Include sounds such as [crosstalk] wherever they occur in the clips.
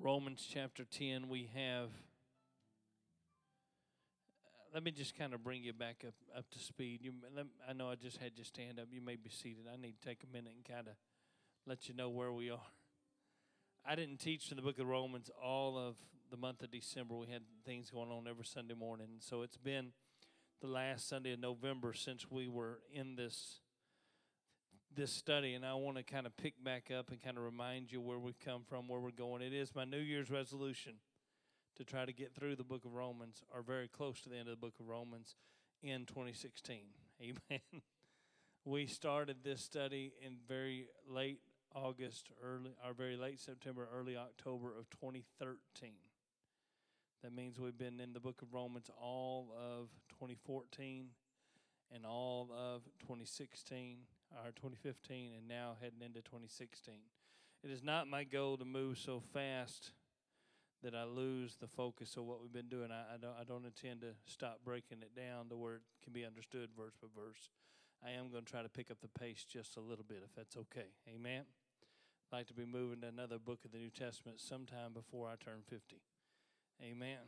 Romans chapter 10, we have. uh, Let me just kind of bring you back up, up to speed. You, I know I just had you stand up. You may be seated. I need to take a minute and kind of let you know where we are. I didn't teach in the book of Romans all of the month of December. We had things going on every Sunday morning. So it's been the last Sunday of November since we were in this this study and I want to kind of pick back up and kind of remind you where we've come from, where we're going. It is my New Year's resolution to try to get through the book of Romans or very close to the end of the book of Romans in 2016. [laughs] Amen. we started this study in very late August, early or very late September, early October of 2013. That means we've been in the book of Romans all of 2014 and all of 2016, or 2015, and now heading into 2016. It is not my goal to move so fast that I lose the focus of what we've been doing. I, I don't I don't intend to stop breaking it down to where it can be understood verse by verse. I am going to try to pick up the pace just a little bit if that's okay. Amen. I'd like to be moving to another book of the New Testament sometime before I turn 50. Amen.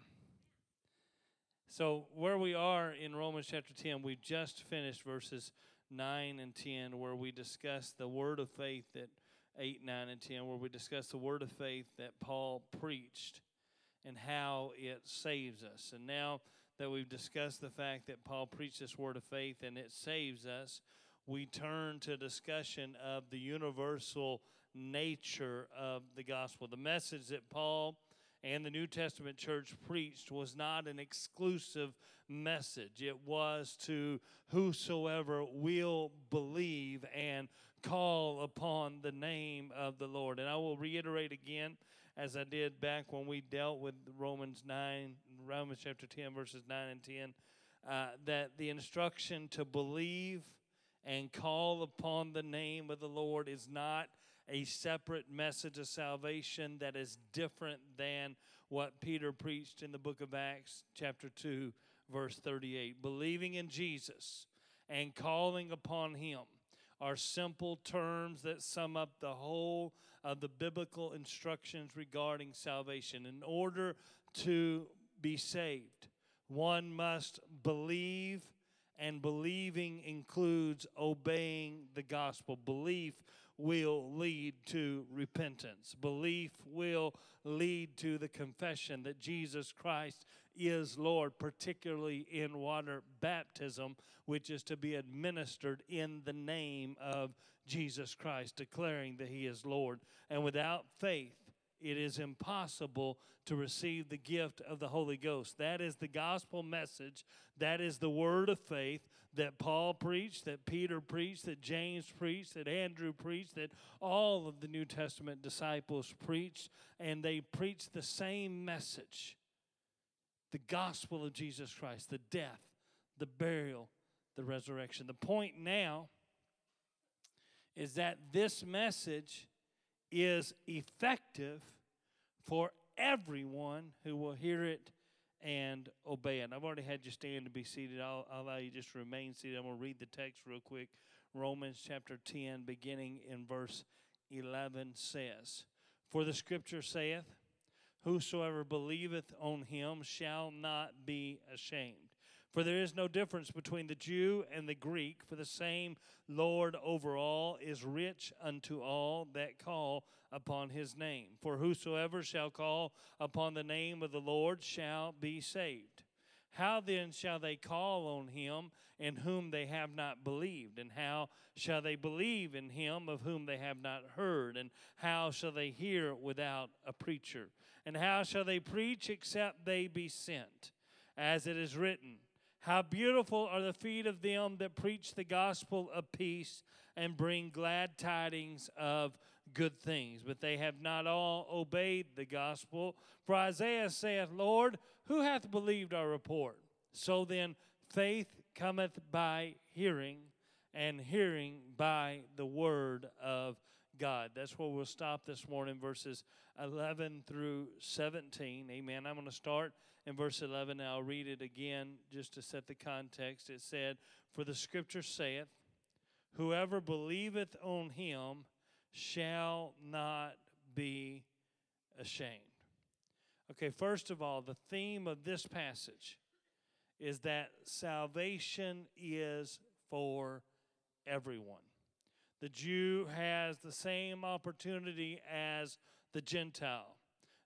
So, where we are in Romans chapter 10, we've just finished verses 9 and 10, where we discuss the word of faith that 8, 9, and 10, where we discuss the word of faith that Paul preached and how it saves us. And now that we've discussed the fact that Paul preached this word of faith and it saves us, we turn to discussion of the universal nature of the gospel. The message that Paul and the New Testament church preached was not an exclusive message. It was to whosoever will believe and call upon the name of the Lord. And I will reiterate again, as I did back when we dealt with Romans 9, Romans chapter 10, verses 9 and 10, uh, that the instruction to believe and call upon the name of the Lord is not a separate message of salvation that is different than what Peter preached in the book of Acts, chapter 2, verse 38. Believing in Jesus and calling upon Him are simple terms that sum up the whole of the biblical instructions regarding salvation. In order to be saved, one must believe, and believing includes obeying the gospel. Belief will lead to repentance. Belief will lead to the confession that Jesus Christ is Lord, particularly in water baptism, which is to be administered in the name of Jesus Christ, declaring that He is Lord. And without faith, it is impossible to receive the gift of the Holy Ghost. That is the gospel message. That is the word of faith that Paul preached, that Peter preached, that James preached, that Andrew preached, that all of the New Testament disciples preached. And they preached the same message the gospel of Jesus Christ, the death, the burial, the resurrection. The point now is that this message is effective for everyone who will hear it and obey it. I've already had you stand to be seated. I'll, I'll allow you just remain seated. I'm going to read the text real quick. Romans chapter 10, beginning in verse 11, says, For the scripture saith, Whosoever believeth on him shall not be ashamed. For there is no difference between the Jew and the Greek, for the same Lord over all is rich unto all that call upon his name. For whosoever shall call upon the name of the Lord shall be saved. How then shall they call on him in whom they have not believed? And how shall they believe in him of whom they have not heard? And how shall they hear without a preacher? And how shall they preach except they be sent? As it is written, How beautiful are the feet of them that preach the gospel of peace and bring glad tidings of good things. But they have not all obeyed the gospel. For Isaiah saith, Lord, who hath believed our report? So then, faith cometh by hearing, and hearing by the word of God. That's where we'll stop this morning, verses 11 through 17. Amen. I'm going to start in verse 11. I'll read it again just to set the context. It said, For the scripture saith, Whoever believeth on him shall not be ashamed. Okay, first of all, the theme of this passage is that salvation is for everyone. The Jew has the same opportunity as the Gentile.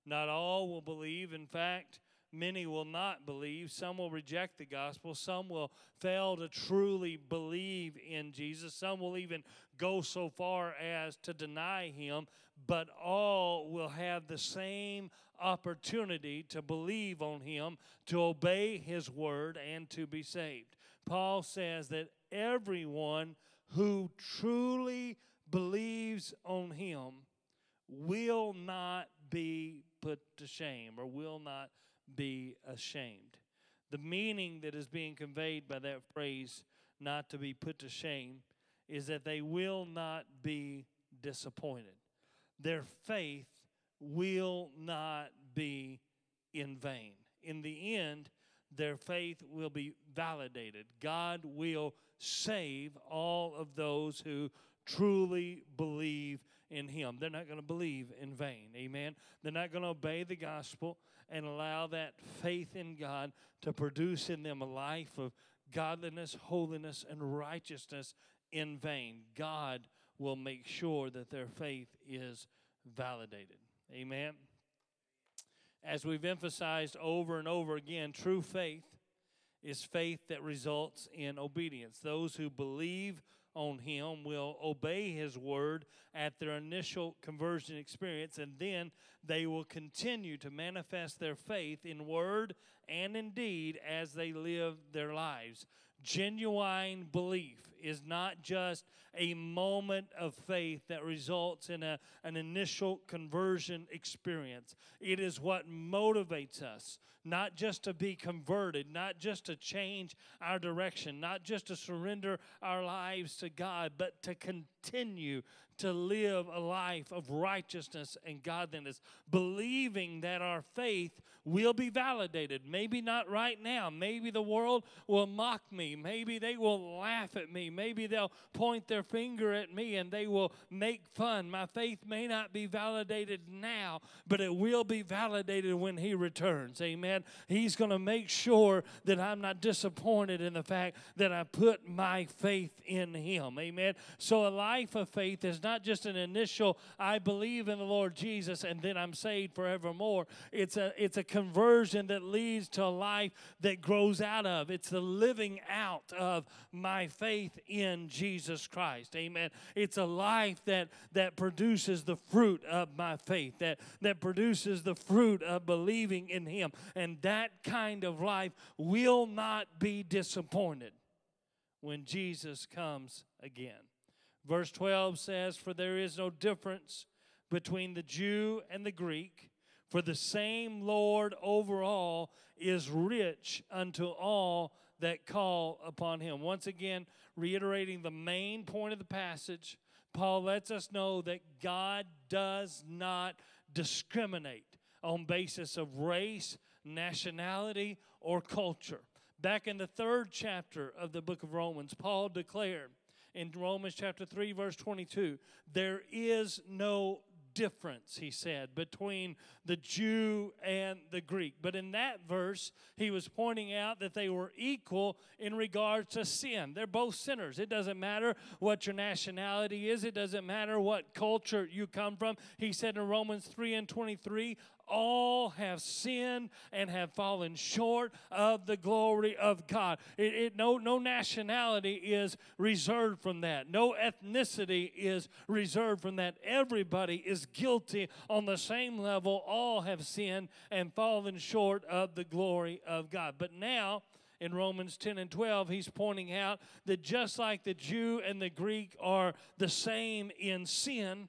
Not all will believe. In fact, many will not believe. Some will reject the gospel. Some will fail to truly believe in Jesus. Some will even go so far as to deny him. But all will have the same opportunity to believe on him, to obey his word, and to be saved. Paul says that everyone who truly believes on him will not be put to shame or will not be ashamed. The meaning that is being conveyed by that phrase, not to be put to shame, is that they will not be disappointed. Their faith will not be in vain. In the end, their faith will be validated. God will save all of those who truly believe in Him. They're not going to believe in vain. Amen. They're not going to obey the gospel and allow that faith in God to produce in them a life of godliness, holiness, and righteousness in vain. God will make sure that their faith is validated. Amen. As we've emphasized over and over again, true faith is faith that results in obedience. Those who believe on him will obey his word at their initial conversion experience, and then they will continue to manifest their faith in word and in deed as they live their lives. Genuine belief is not just a moment of faith that results in a, an initial conversion experience. It is what motivates us, not just to be converted, not just to change our direction, not just to surrender our lives to God, but to continue to live a life of righteousness and godliness, believing that our faith will be validated. Maybe not right now. Maybe the world will mock me. Maybe they will laugh at me. Maybe they'll point their finger at me and they will make fun. My faith may not be validated now, but it will be validated when He returns. Amen. He's going to make sure that I'm not disappointed in the fact that I put my faith in Him. Amen. So a life of faith is not just an initial, I believe in the Lord Jesus and then I'm saved forevermore. It's a, it's a conversion that leads to a life that grows out of. It's the living out of my faith in Jesus Christ. Amen. It's a life that, that produces the fruit of my faith, that, that produces the fruit of believing in Him. And that kind of life will not be disappointed when Jesus comes again. Verse 12 says, For there is no difference between the Jew and the Greek, for the same Lord over all is rich unto all that call upon him. Once again, reiterating the main point of the passage, Paul lets us know that God does not discriminate on basis of race, nationality, or culture. Back in the third chapter of the book of Romans, Paul declared, in Romans chapter 3, verse 22. There is no difference, he said, between the Jew and the Greek. But in that verse, he was pointing out that they were equal in regards to sin. They're both sinners. It doesn't matter what your nationality is, it doesn't matter what culture you come from. He said in Romans 3 and 23, all have sinned and have fallen short of the glory of God. It, it, no, no nationality is reserved from that. No ethnicity is reserved from that. Everybody is guilty on the same level. All have sinned and fallen short of the glory of God. But now, in Romans 10 and 12, he's pointing out that just like the Jew and the Greek are the same in sin,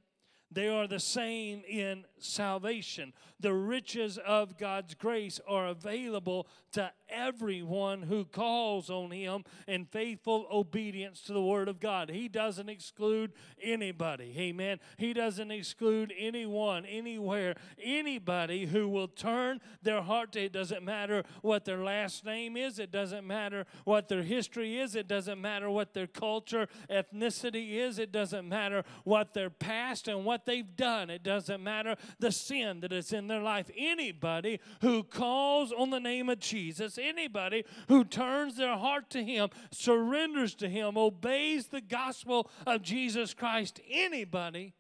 they are the same in salvation. The riches of God's grace are available to everyone who calls on Him in faithful obedience to the Word of God. He doesn't exclude anybody. Amen. He doesn't exclude anyone, anywhere, anybody who will turn their heart to it. Doesn't matter what their last name is, it doesn't matter what their history is, it doesn't matter what their culture, ethnicity is, it doesn't matter what their past and what what they've done. It doesn't matter the sin that is in their life. Anybody who calls on the name of Jesus, anybody who turns their heart to Him, surrenders to Him, obeys the gospel of Jesus Christ, anybody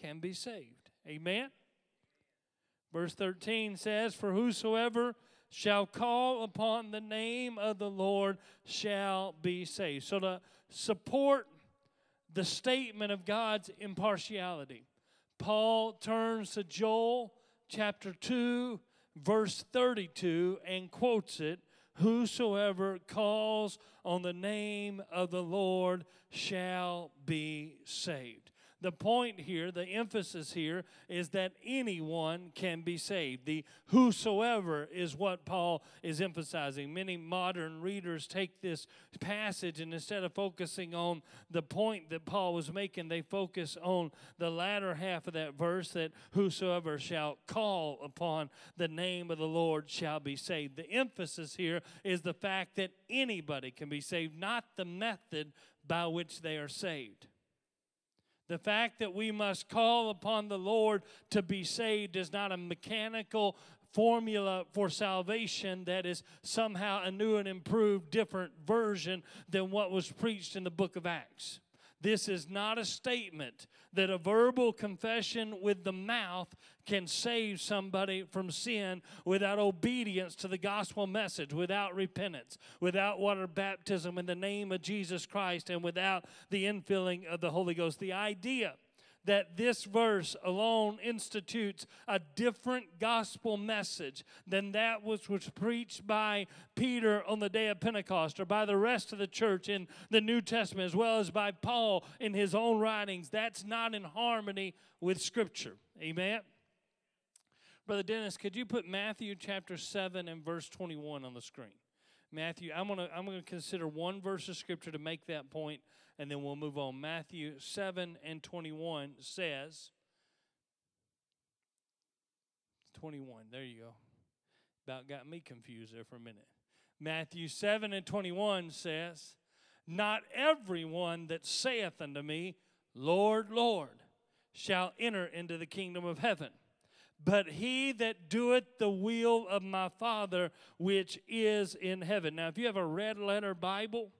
can be saved. Amen. Verse 13 says, For whosoever shall call upon the name of the Lord shall be saved. So to support the statement of God's impartiality, Paul turns to Joel chapter 2, verse 32, and quotes it Whosoever calls on the name of the Lord shall be saved. The point here, the emphasis here, is that anyone can be saved. The whosoever is what Paul is emphasizing. Many modern readers take this passage and instead of focusing on the point that Paul was making, they focus on the latter half of that verse that whosoever shall call upon the name of the Lord shall be saved. The emphasis here is the fact that anybody can be saved, not the method by which they are saved. The fact that we must call upon the Lord to be saved is not a mechanical formula for salvation that is somehow a new and improved, different version than what was preached in the book of Acts. This is not a statement that a verbal confession with the mouth can save somebody from sin without obedience to the gospel message, without repentance, without water baptism in the name of Jesus Christ, and without the infilling of the Holy Ghost. The idea that this verse alone institutes a different gospel message than that which was preached by Peter on the day of Pentecost or by the rest of the church in the New Testament, as well as by Paul in his own writings. That's not in harmony with Scripture. Amen. Brother Dennis, could you put Matthew chapter 7 and verse 21 on the screen? Matthew, I'm going to I'm going to consider one verse of scripture to make that point and then we'll move on. Matthew 7 and 21 says, 21, there you go. About got me confused there for a minute. Matthew 7 and 21 says, Not everyone that saith unto me, Lord, Lord, shall enter into the kingdom of heaven, but he that doeth the will of my Father which is in heaven. Now, if you have a red letter Bible,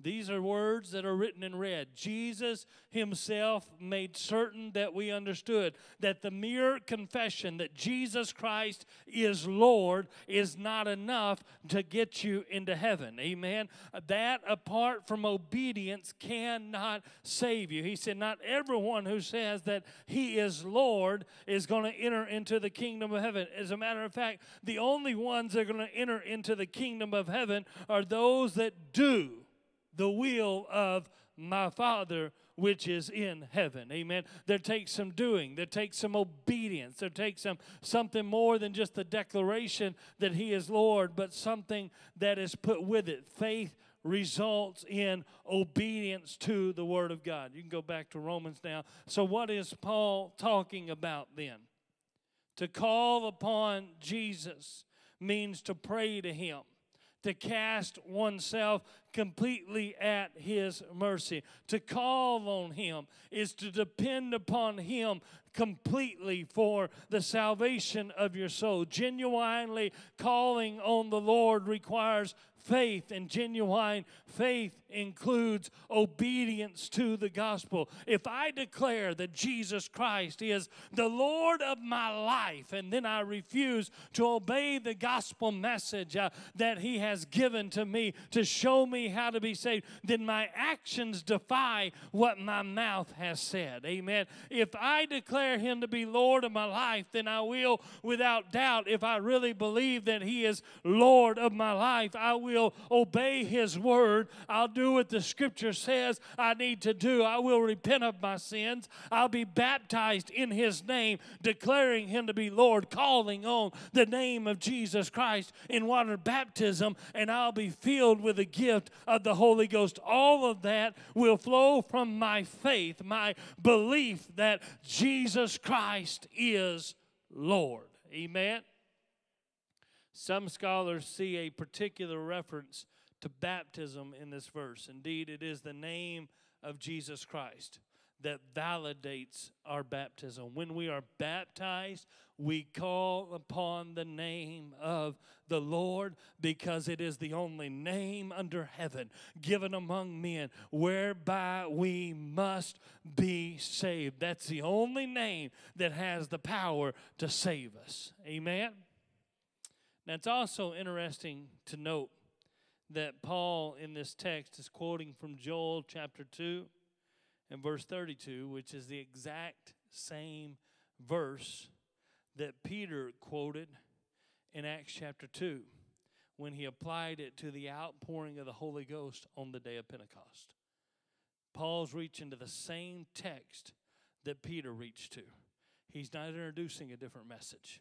these are words that are written in red. Jesus himself made certain that we understood that the mere confession that Jesus Christ is Lord is not enough to get you into heaven. Amen. That apart from obedience cannot save you. He said, Not everyone who says that he is Lord is going to enter into the kingdom of heaven. As a matter of fact, the only ones that are going to enter into the kingdom of heaven are those that do the will of my Father which is in heaven. Amen. There takes some doing. There takes some obedience. There takes some something more than just the declaration that He is Lord, but something that is put with it. Faith results in obedience to the Word of God. You can go back to Romans now. So, what is Paul talking about then? To call upon Jesus means to pray to Him to cast oneself completely at His mercy. To call on Him is to depend upon Him completely for the salvation of your soul. Genuinely calling on the Lord requires faith, and genuine faith includes obedience to the gospel. If I declare that Jesus Christ is the Lord of my life, and then I refuse to obey the gospel message uh, that He has given to me to show me how to be saved, then my actions defy what my mouth has said. Amen. If I declare Him to be Lord of my life, then I will, without doubt, if I really believe that He is Lord of my life, I will obey His word. I'll do what the scripture says I need to do. I will repent of my sins. I'll be baptized in His name, declaring Him to be Lord, calling on the name of Jesus Christ in water baptism, and I'll be filled with the gift of the Holy Ghost. All of that will flow from my faith, my belief that Jesus Christ is Lord. Amen. Some scholars see a particular reference to baptism in this verse. Indeed, it is the name of Jesus Christ. that validates our baptism. When we are baptized, we call upon the name of the Lord because it is the only name under heaven given among men whereby we must be saved. That's the only name that has the power to save us. Amen. Now, it's also interesting to note that Paul in this text is quoting from Joel chapter 2 and verse 32, which is the exact same verse that Peter quoted in Acts chapter 2 when he applied it to the outpouring of the Holy Ghost on the day of Pentecost. Paul's reaching to the same text that Peter reached to. He's not introducing a different message.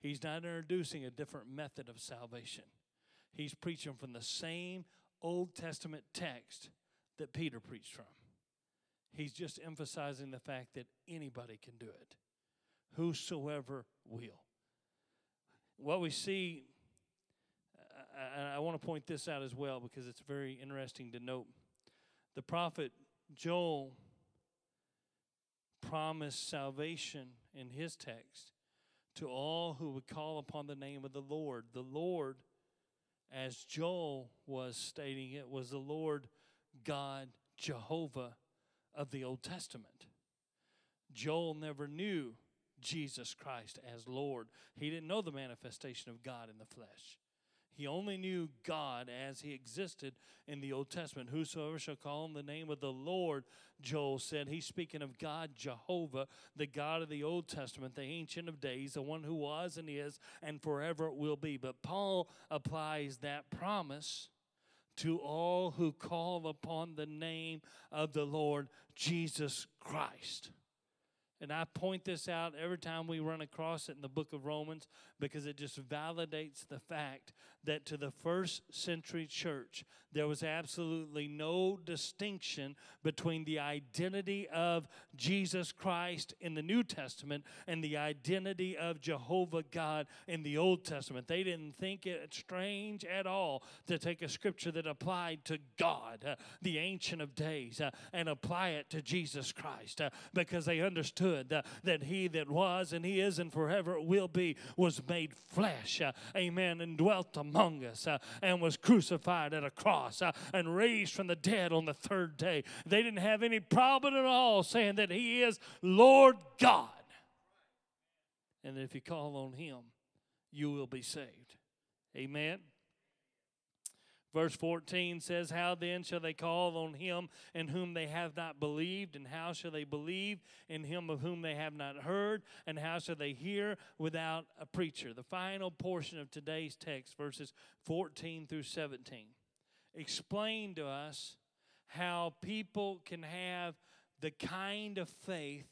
He's not introducing a different method of salvation. He's preaching from the same Old Testament text that Peter preached from. He's just emphasizing the fact that anybody can do it, whosoever will. What we see, I, I want to point this out as well because it's very interesting to note. The prophet Joel promised salvation in his text to all who would call upon the name of the Lord. The Lord, as Joel was stating it, was the Lord God Jehovah of the Old Testament. Joel never knew Jesus Christ as Lord, he didn't know the manifestation of God in the flesh. He only knew God as he existed in the Old Testament. Whosoever shall call on the name of the Lord, Joel said. He's speaking of God, Jehovah, the God of the Old Testament, the Ancient of Days, the one who was and is and forever will be. But Paul applies that promise to all who call upon the name of the Lord Jesus Christ. And I point this out every time we run across it in the book of Romans because it just validates the fact that to the first century church, there was absolutely no distinction between the identity of Jesus Christ in the New Testament and the identity of Jehovah God in the Old Testament. They didn't think it strange at all to take a scripture that applied to God, uh, the Ancient of Days, uh, and apply it to Jesus Christ uh, because they understood uh, that He that was and He is and forever will be was made flesh. Uh, amen. And dwelt among us uh, and was crucified at a cross uh, and raised from the dead on the third day. They didn't have any problem at all saying that He is Lord God. And if you call on Him, you will be saved. Amen. Verse 14 says, How then shall they call on him in whom they have not believed? And how shall they believe in him of whom they have not heard? And how shall they hear without a preacher? The final portion of today's text, verses 14 through 17, explain to us how people can have the kind of faith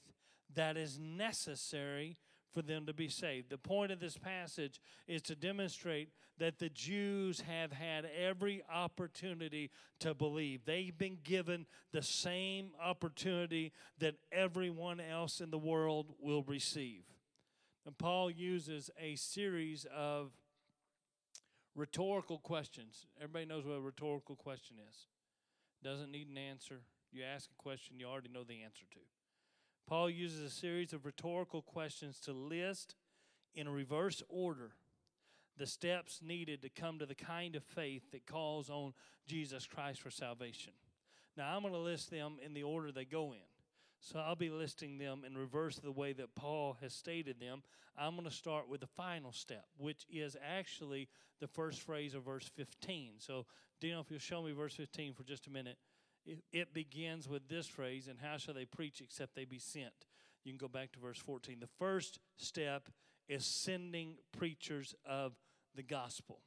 that is necessary for them to be saved. The point of this passage is to demonstrate that the Jews have had every opportunity to believe. They've been given the same opportunity that everyone else in the world will receive. And Paul uses a series of rhetorical questions. Everybody knows what a rhetorical question is. Doesn't need an answer. You ask a question you already know the answer to. Paul uses a series of rhetorical questions to list in reverse order the steps needed to come to the kind of faith that calls on Jesus Christ for salvation. Now, I'm going to list them in the order they go in. So I'll be listing them in reverse the way that Paul has stated them. I'm going to start with the final step, which is actually the first phrase of verse 15. So, Dino, if you'll show me verse 15 for just a minute it, begins with this phrase, and how shall they preach except they be sent? You can go back to verse 14. The first step is sending preachers of the gospel.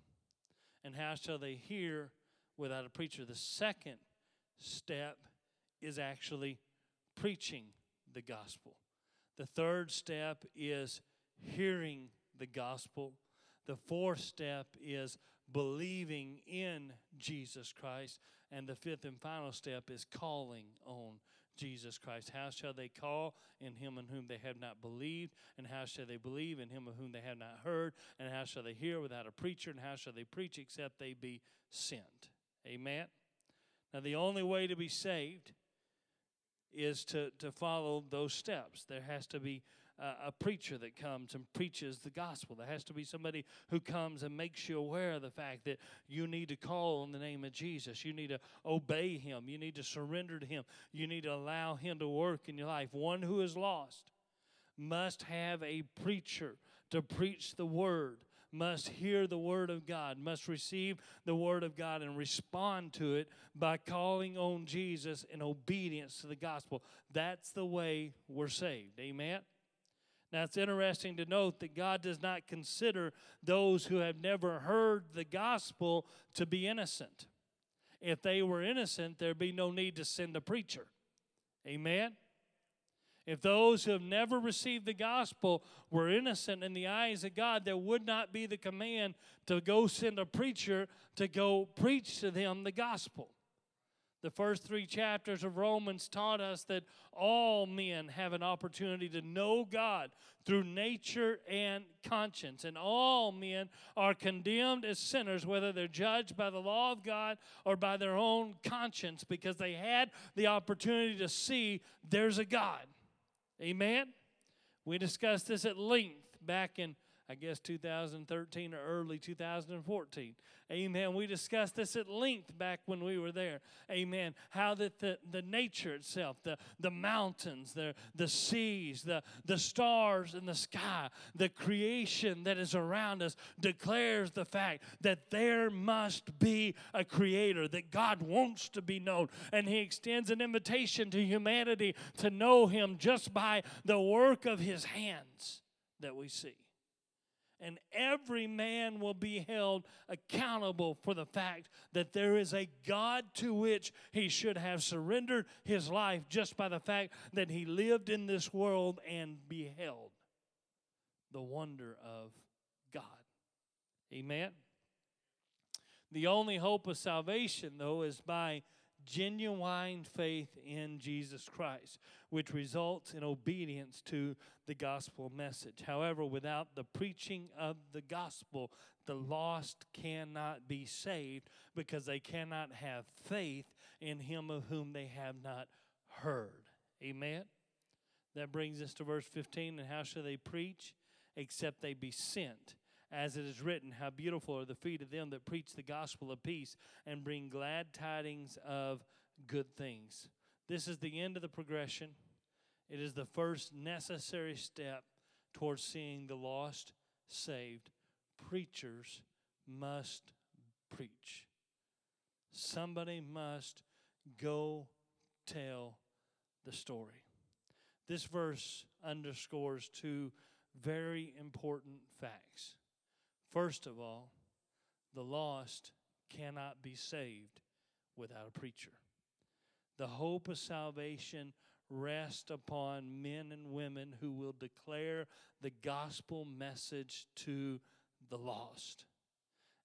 And how shall they hear without a preacher? The second step is actually preaching the gospel. The third step is hearing the gospel. The fourth step is believing in Jesus Christ. And the fifth and final step is calling on Jesus Christ. How shall they call in him in whom they have not believed? And how shall they believe in him of whom they have not heard? And how shall they hear without a preacher? And how shall they preach except they be sent? Amen. Now, the only way to be saved is to, to follow those steps. There has to be Uh, a preacher that comes and preaches the gospel. There has to be somebody who comes and makes you aware of the fact that you need to call on the name of Jesus. You need to obey him. You need to surrender to him. You need to allow him to work in your life. One who is lost must have a preacher to preach the word must hear the Word of God, must receive the Word of God and respond to it by calling on Jesus in obedience to the gospel. That's the way we're saved. Amen? Now, it's interesting to note that God does not consider those who have never heard the gospel to be innocent. If they were innocent, there'd be no need to send a preacher. Amen? If those who have never received the gospel were innocent in the eyes of God, there would not be the command to go send a preacher to go preach to them the gospel. The first three chapters of Romans taught us that all men have an opportunity to know God through nature and conscience. And all men are condemned as sinners, whether they're judged by the law of God or by their own conscience, because they had the opportunity to see there's a God. Amen? We discussed this at length back in I guess 2013 or early 2014. Amen. We discussed this at length back when we were there. Amen. How that the, the nature itself, the, the mountains, the, the seas, the, the stars in the sky, the creation that is around us declares the fact that there must be a creator, that God wants to be known. And He extends an invitation to humanity to know Him just by the work of His hands that we see and every man will be held accountable for the fact that there is a God to which he should have surrendered his life just by the fact that he lived in this world and beheld the wonder of God. Amen. The only hope of salvation, though, is by genuine faith in Jesus Christ, which results in obedience to the gospel message. However, without the preaching of the gospel, the lost cannot be saved because they cannot have faith in him of whom they have not heard. Amen. That brings us to verse 15. And how shall they preach except they be sent? As it is written, How beautiful are the feet of them that preach the gospel of peace and bring glad tidings of good things. This is the end of the progression. It is the first necessary step towards seeing the lost saved. Preachers must preach. Somebody must go tell the story. This verse underscores two very important facts. First of all, the lost cannot be saved without a preacher. The hope of salvation rests upon men and women who will declare the gospel message to the lost.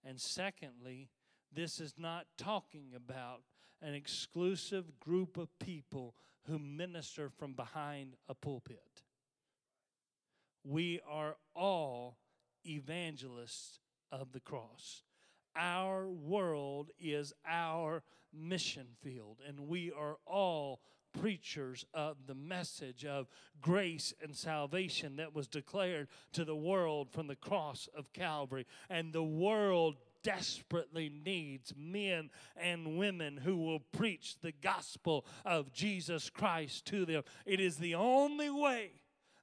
And secondly, this is not talking about an exclusive group of people who minister from behind a pulpit. We are all evangelists of the cross. Our world is our mission field, and we are all preachers of the message of grace and salvation that was declared to the world from the cross of Calvary. And the world desperately needs men and women who will preach the gospel of Jesus Christ to them. It is the only way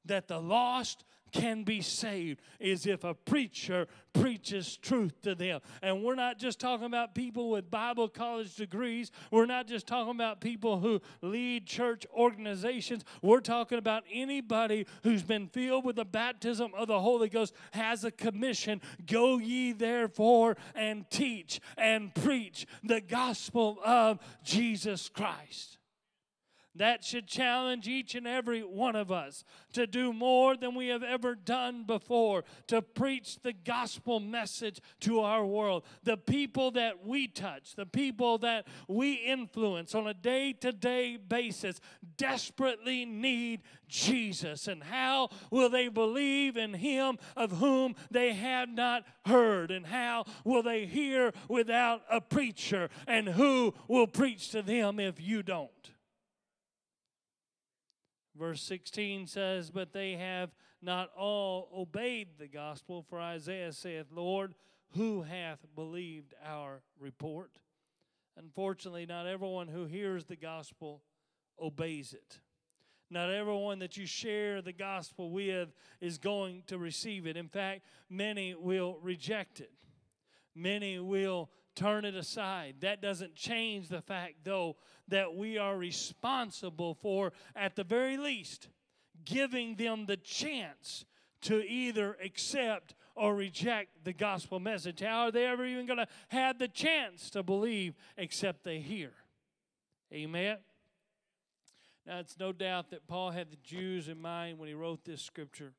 that the lost can be saved is if a preacher preaches truth to them. And we're not just talking about people with Bible college degrees, we're not just talking about people who lead church organizations. We're talking about anybody who's been filled with the baptism of the Holy Ghost has a commission go ye therefore and teach and preach the gospel of Jesus Christ. That should challenge each and every one of us to do more than we have ever done before, to preach the gospel message to our world. The people that we touch, the people that we influence on a day to day basis, desperately need Jesus. And how will they believe in Him of whom they have not heard? And how will they hear without a preacher? And who will preach to them if you don't? Verse 16 says, But they have not all obeyed the gospel, for Isaiah saith, Lord, who hath believed our report? Unfortunately, not everyone who hears the gospel obeys it. Not everyone that you share the gospel with is going to receive it. In fact, many will reject it. Many will turn it aside. That doesn't change the fact, though, that we are responsible for, at the very least, giving them the chance to either accept or reject the gospel message. How are they ever even going to have the chance to believe except they hear? Amen. Now, it's no doubt that Paul had the Jews in mind when he wrote this scripture.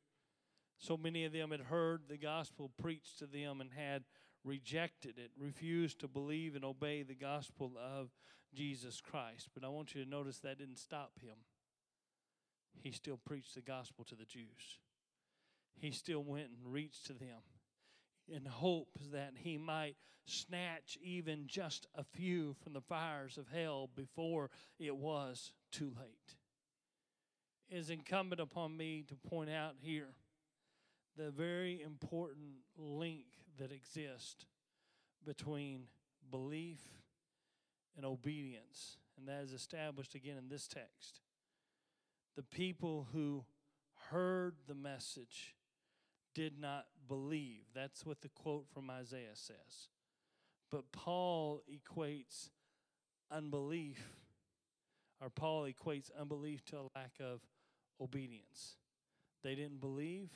So many of them had heard the gospel preached to them and had rejected it, refused to believe and obey the gospel of Jesus Christ. But I want you to notice that didn't stop him. He still preached the gospel to the Jews. He still went and reached to them in hopes that he might snatch even just a few from the fires of hell before it was too late. It is incumbent upon me to point out here the very important link that exists between belief and obedience, and that is established again in this text. The people who heard the message did not believe. That's what the quote from Isaiah says. But Paul equates unbelief, or Paul equates unbelief to a lack of obedience. They didn't believe,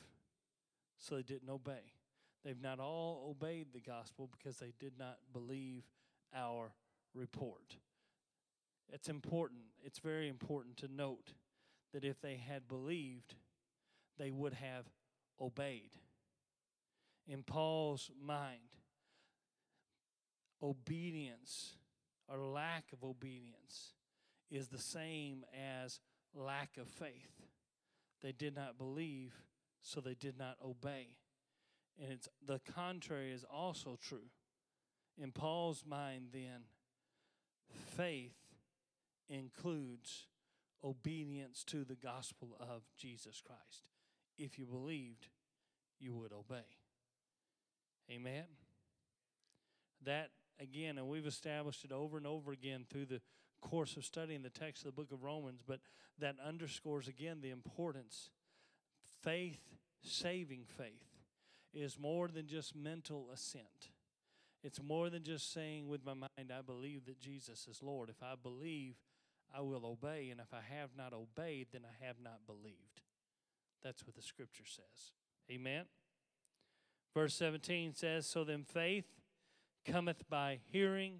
so they didn't obey. They've not all obeyed the gospel because they did not believe our report. It's important, it's very important to note that if they had believed, they would have obeyed. In Paul's mind, obedience or lack of obedience is the same as lack of faith. They did not believe, so they did not obey. And it's the contrary is also true. In Paul's mind, then, faith includes obedience to the gospel of Jesus Christ. If you believed, you would obey. Amen. That again, and we've established it over and over again through the course of studying the text of the book of Romans, but that underscores again the importance. Faith, saving faith, is more than just mental assent. It's more than just saying with my mind, I believe that Jesus is Lord. If I believe, I will obey. And if I have not obeyed, then I have not believed. That's what the scripture says. Amen. Verse 17 says, So then faith cometh by hearing,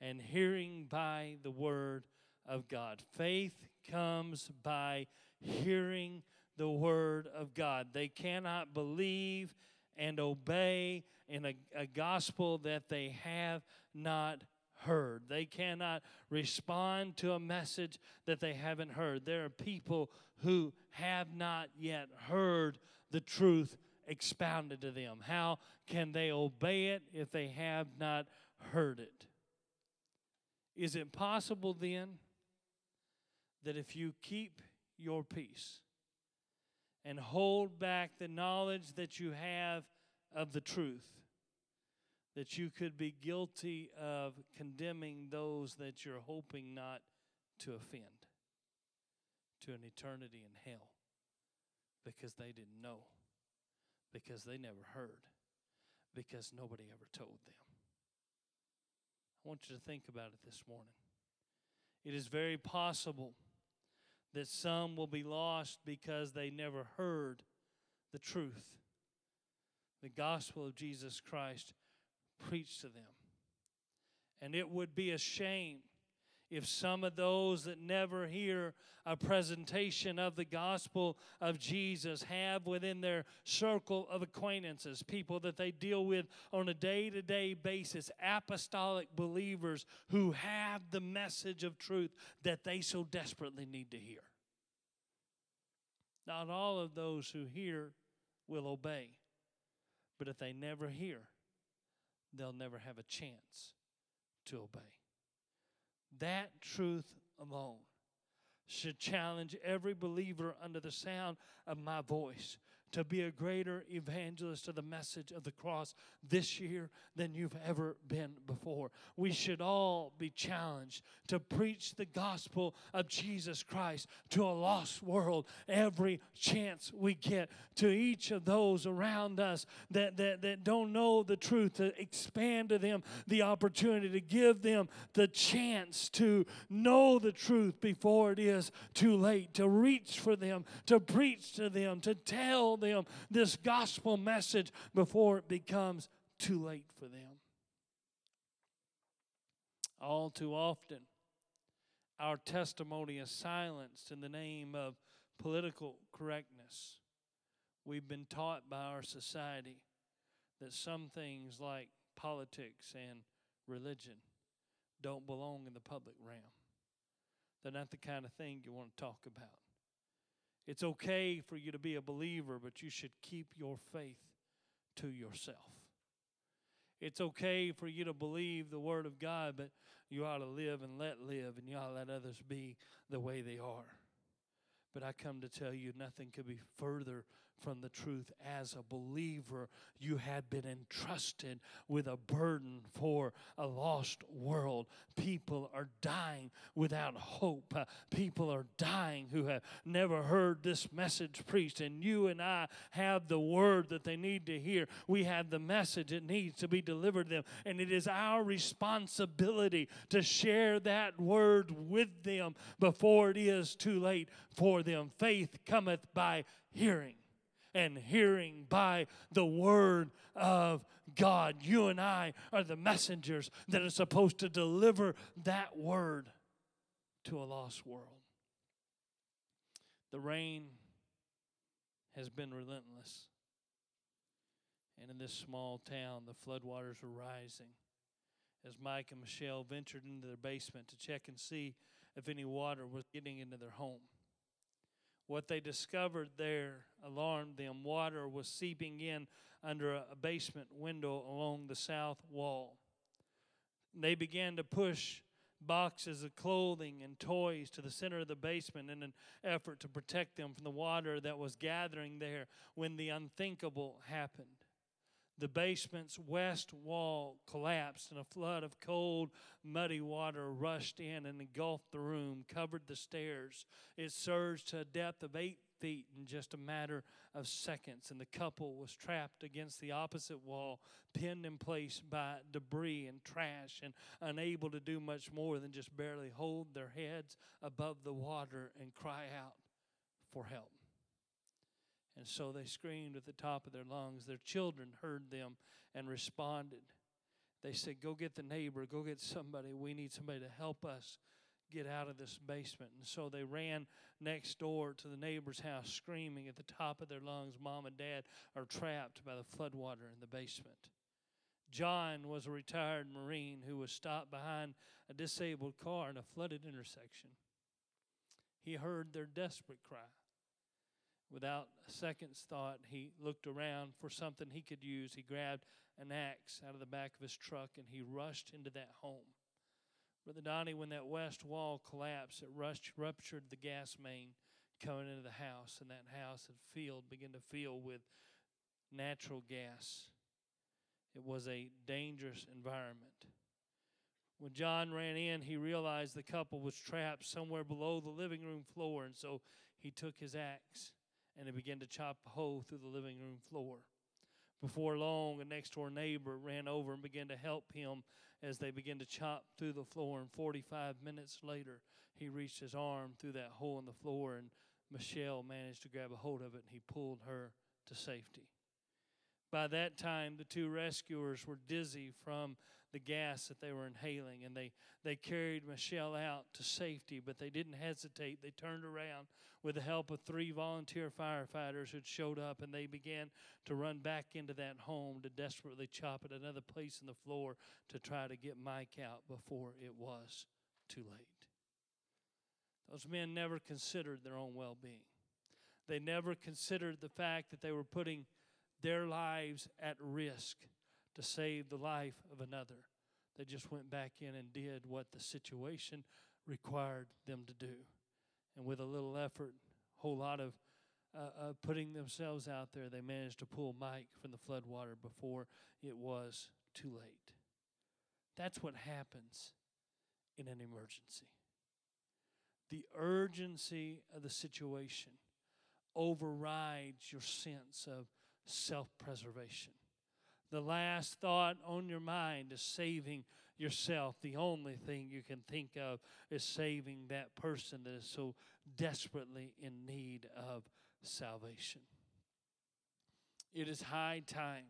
and hearing by the word of God. Faith comes by hearing the word of God. They cannot believe and obey in a, a gospel that they have not heard. They cannot respond to a message that they haven't heard. There are people who have not yet heard the truth expounded to them. How can they obey it if they have not heard it? Is it possible then that if you keep your peace, and hold back the knowledge that you have of the truth, that you could be guilty of condemning those that you're hoping not to offend to an eternity in hell because they didn't know, because they never heard, because nobody ever told them. I want you to think about it this morning. It is very possible that some will be lost because they never heard the truth, the gospel of Jesus Christ preached to them. And it would be a shame if some of those that never hear a presentation of the gospel of Jesus have within their circle of acquaintances people that they deal with on a day to day basis, apostolic believers who have the message of truth that they so desperately need to hear. Not all of those who hear will obey, but if they never hear, they'll never have a chance to obey. That truth alone should challenge every believer under the sound of my voice to be a greater evangelist of the message of the cross this year than you've ever been before. We should all be challenged to preach the gospel of Jesus Christ to a lost world every chance we get, to each of those around us that, that, that don't know the truth, to expand to them the opportunity, to give them the chance to know the truth before it is too late, to reach for them, to preach to them, to tell them this gospel message before it becomes too late for them. All too often, our testimony is silenced in the name of political correctness. We've been taught by our society that some things like politics and religion don't belong in the public realm. They're not the kind of thing you want to talk about. It's okay for you to be a believer, but you should keep your faith to yourself. It's okay for you to believe the Word of God, but you ought to live and let live, and you ought to let others be the way they are. But I come to tell you, nothing could be further from the truth. As a believer, you have been entrusted with a burden for a lost world. People are dying without hope. Uh, people are dying who have never heard this message preached. And you and I have the word that they need to hear. We have the message that needs to be delivered to them. And it is our responsibility to share that word with them before it is too late for them. Faith cometh by hearing and hearing by the word of God. You and I are the messengers that are supposed to deliver that word to a lost world. The rain has been relentless. And in this small town, the floodwaters were rising. As Mike and Michelle ventured into their basement to check and see if any water was getting into their home. What they discovered there alarmed them. Water was seeping in under a basement window along the south wall. They began to push boxes of clothing and toys to the center of the basement in an effort to protect them from the water that was gathering there when the unthinkable happened. The basement's west wall collapsed, and a flood of cold, muddy water rushed in and engulfed the room, covered the stairs. It surged to a depth of eight feet in just a matter of seconds, and the couple was trapped against the opposite wall, pinned in place by debris and trash, and unable to do much more than just barely hold their heads above the water and cry out for help. And so they screamed at the top of their lungs. Their children heard them and responded. They said, Go get the neighbor, go get somebody. We need somebody to help us get out of this basement. And so they ran next door to the neighbor's house, screaming at the top of their lungs, Mom and Dad are trapped by the floodwater in the basement. John was a retired Marine who was stopped behind a disabled car in a flooded intersection. He heard their desperate cry. Without a second's thought, he looked around for something he could use. He grabbed an axe out of the back of his truck and he rushed into that home. Brother Donnie, when that west wall collapsed, it rushed, ruptured the gas main coming into the house, and that house had filled, began to fill with natural gas. It was a dangerous environment. When John ran in, he realized the couple was trapped somewhere below the living room floor, and so he took his axe and he began to chop a hole through the living room floor. Before long, a next door neighbor ran over and began to help him as they began to chop through the floor. And 45 minutes later, he reached his arm through that hole in the floor, and Michelle managed to grab a hold of it and he pulled her to safety. By that time, the two rescuers were dizzy from the gas that they were inhaling, and they, they carried Michelle out to safety, but they didn't hesitate. They turned around with the help of three volunteer firefighters who'd showed up, and they began to run back into that home to desperately chop at another place in the floor to try to get Mike out before it was too late. Those men never considered their own well being. They never considered the fact that they were putting their lives at risk to save the life of another. They just went back in and did what the situation required them to do. And with a little effort, a whole lot of uh, uh, putting themselves out there, they managed to pull Mike from the floodwater before it was too late. That's what happens in an emergency. The urgency of the situation overrides your sense of self preservation. The last thought on your mind is saving yourself. The only thing you can think of is saving that person that is so desperately in need of salvation. It is high time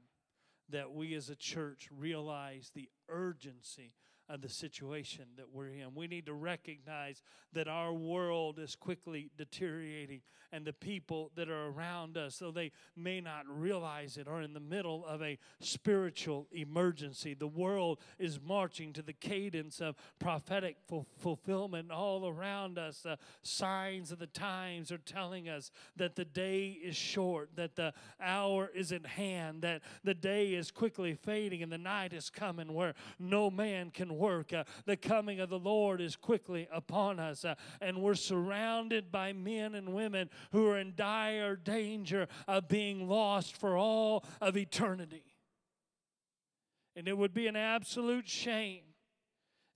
that we as a church realize the urgency of the situation that we're in. We need to recognize that our world is quickly deteriorating, and the people that are around us, though they may not realize it, are in the middle of a spiritual emergency. The world is marching to the cadence of prophetic fulfillment all around us. The signs of the times are telling us that the day is short, that the hour is at hand, that the day is quickly fading, and the night is coming where no man can work. Uh, the coming of the Lord is quickly upon us, uh, and we're surrounded by men and women who are in dire danger of being lost for all of eternity. And it would be an absolute shame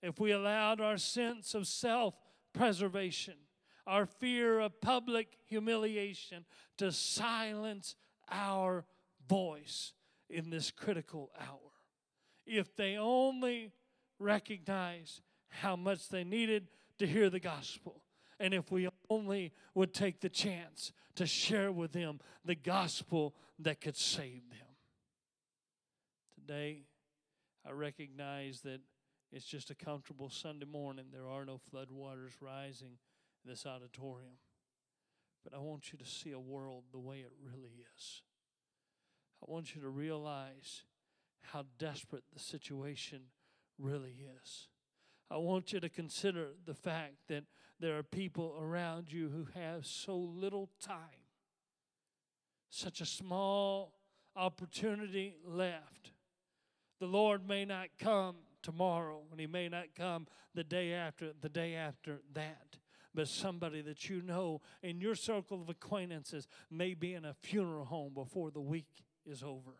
if we allowed our sense of self preservation, our fear of public humiliation, to silence our voice in this critical hour. If they only recognize how much they needed to hear the gospel. And if we only would take the chance to share with them the gospel that could save them. Today, I recognize that it's just a comfortable Sunday morning. There are no floodwaters rising in this auditorium. But I want you to see a world the way it really is. I want you to realize how desperate the situation really is. I want you to consider the fact that there are people around you who have so little time, such a small opportunity left. The Lord may not come tomorrow, and He may not come the day after, the day after that. But somebody that you know in your circle of acquaintances may be in a funeral home before the week is over.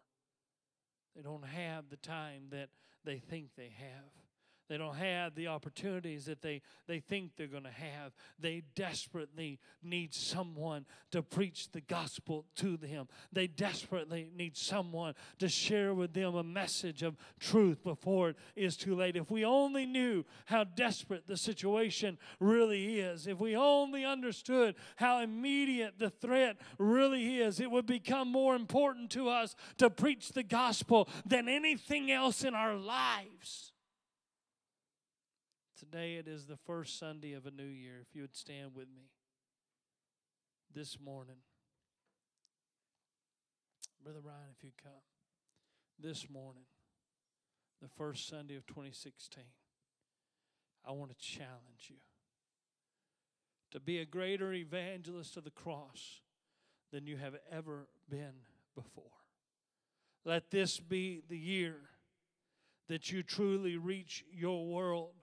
They don't have the time that they think they have. They don't have the opportunities that they, they think they're going to have. They desperately need someone to preach the gospel to them. They desperately need someone to share with them a message of truth before it is too late. If we only knew how desperate the situation really is, if we only understood how immediate the threat really is, it would become more important to us to preach the gospel than anything else in our lives. Today it is the first Sunday of a new year. If you would stand with me this morning. Brother Ryan, if you'd come. This morning, the first Sunday of 2016, I want to challenge you to be a greater evangelist of the cross than you have ever been before. Let this be the year that you truly reach your world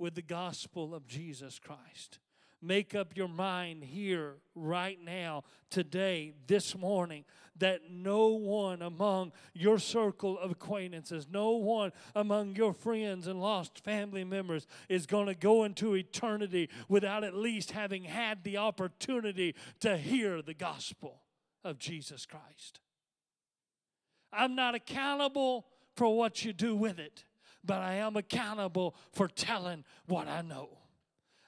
with the gospel of Jesus Christ. Make up your mind here, right now, today, this morning, that no one among your circle of acquaintances, no one among your friends and lost family members is going to go into eternity without at least having had the opportunity to hear the gospel of Jesus Christ. I'm not accountable for what you do with it but I am accountable for telling what I know.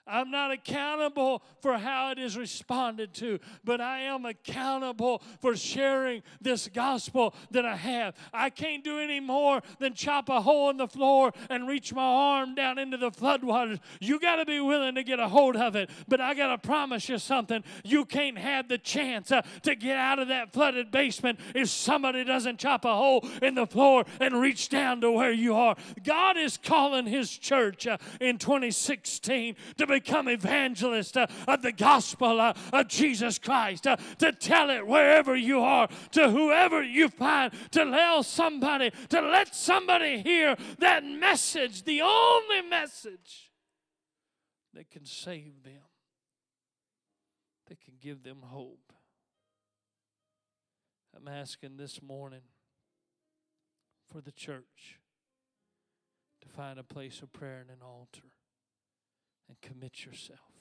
I'm not accountable for how it is responded to, but I am accountable for sharing this gospel that I have. I can't do any more than chop a hole in the floor and reach my arm down into the floodwaters. You got to be willing to get a hold of it, but I got to promise you something. You can't have the chance uh, to get out of that flooded basement if somebody doesn't chop a hole in the floor and reach down to where you are. God is calling His church uh, in 2016 to become evangelists uh, of the gospel uh, of Jesus Christ, uh, to tell it wherever you are, to whoever you find, to tell somebody, to let somebody hear that message, the only message that can save them. That can give them hope. I'm asking this morning for the church to find a place of prayer and an altar and commit yourself.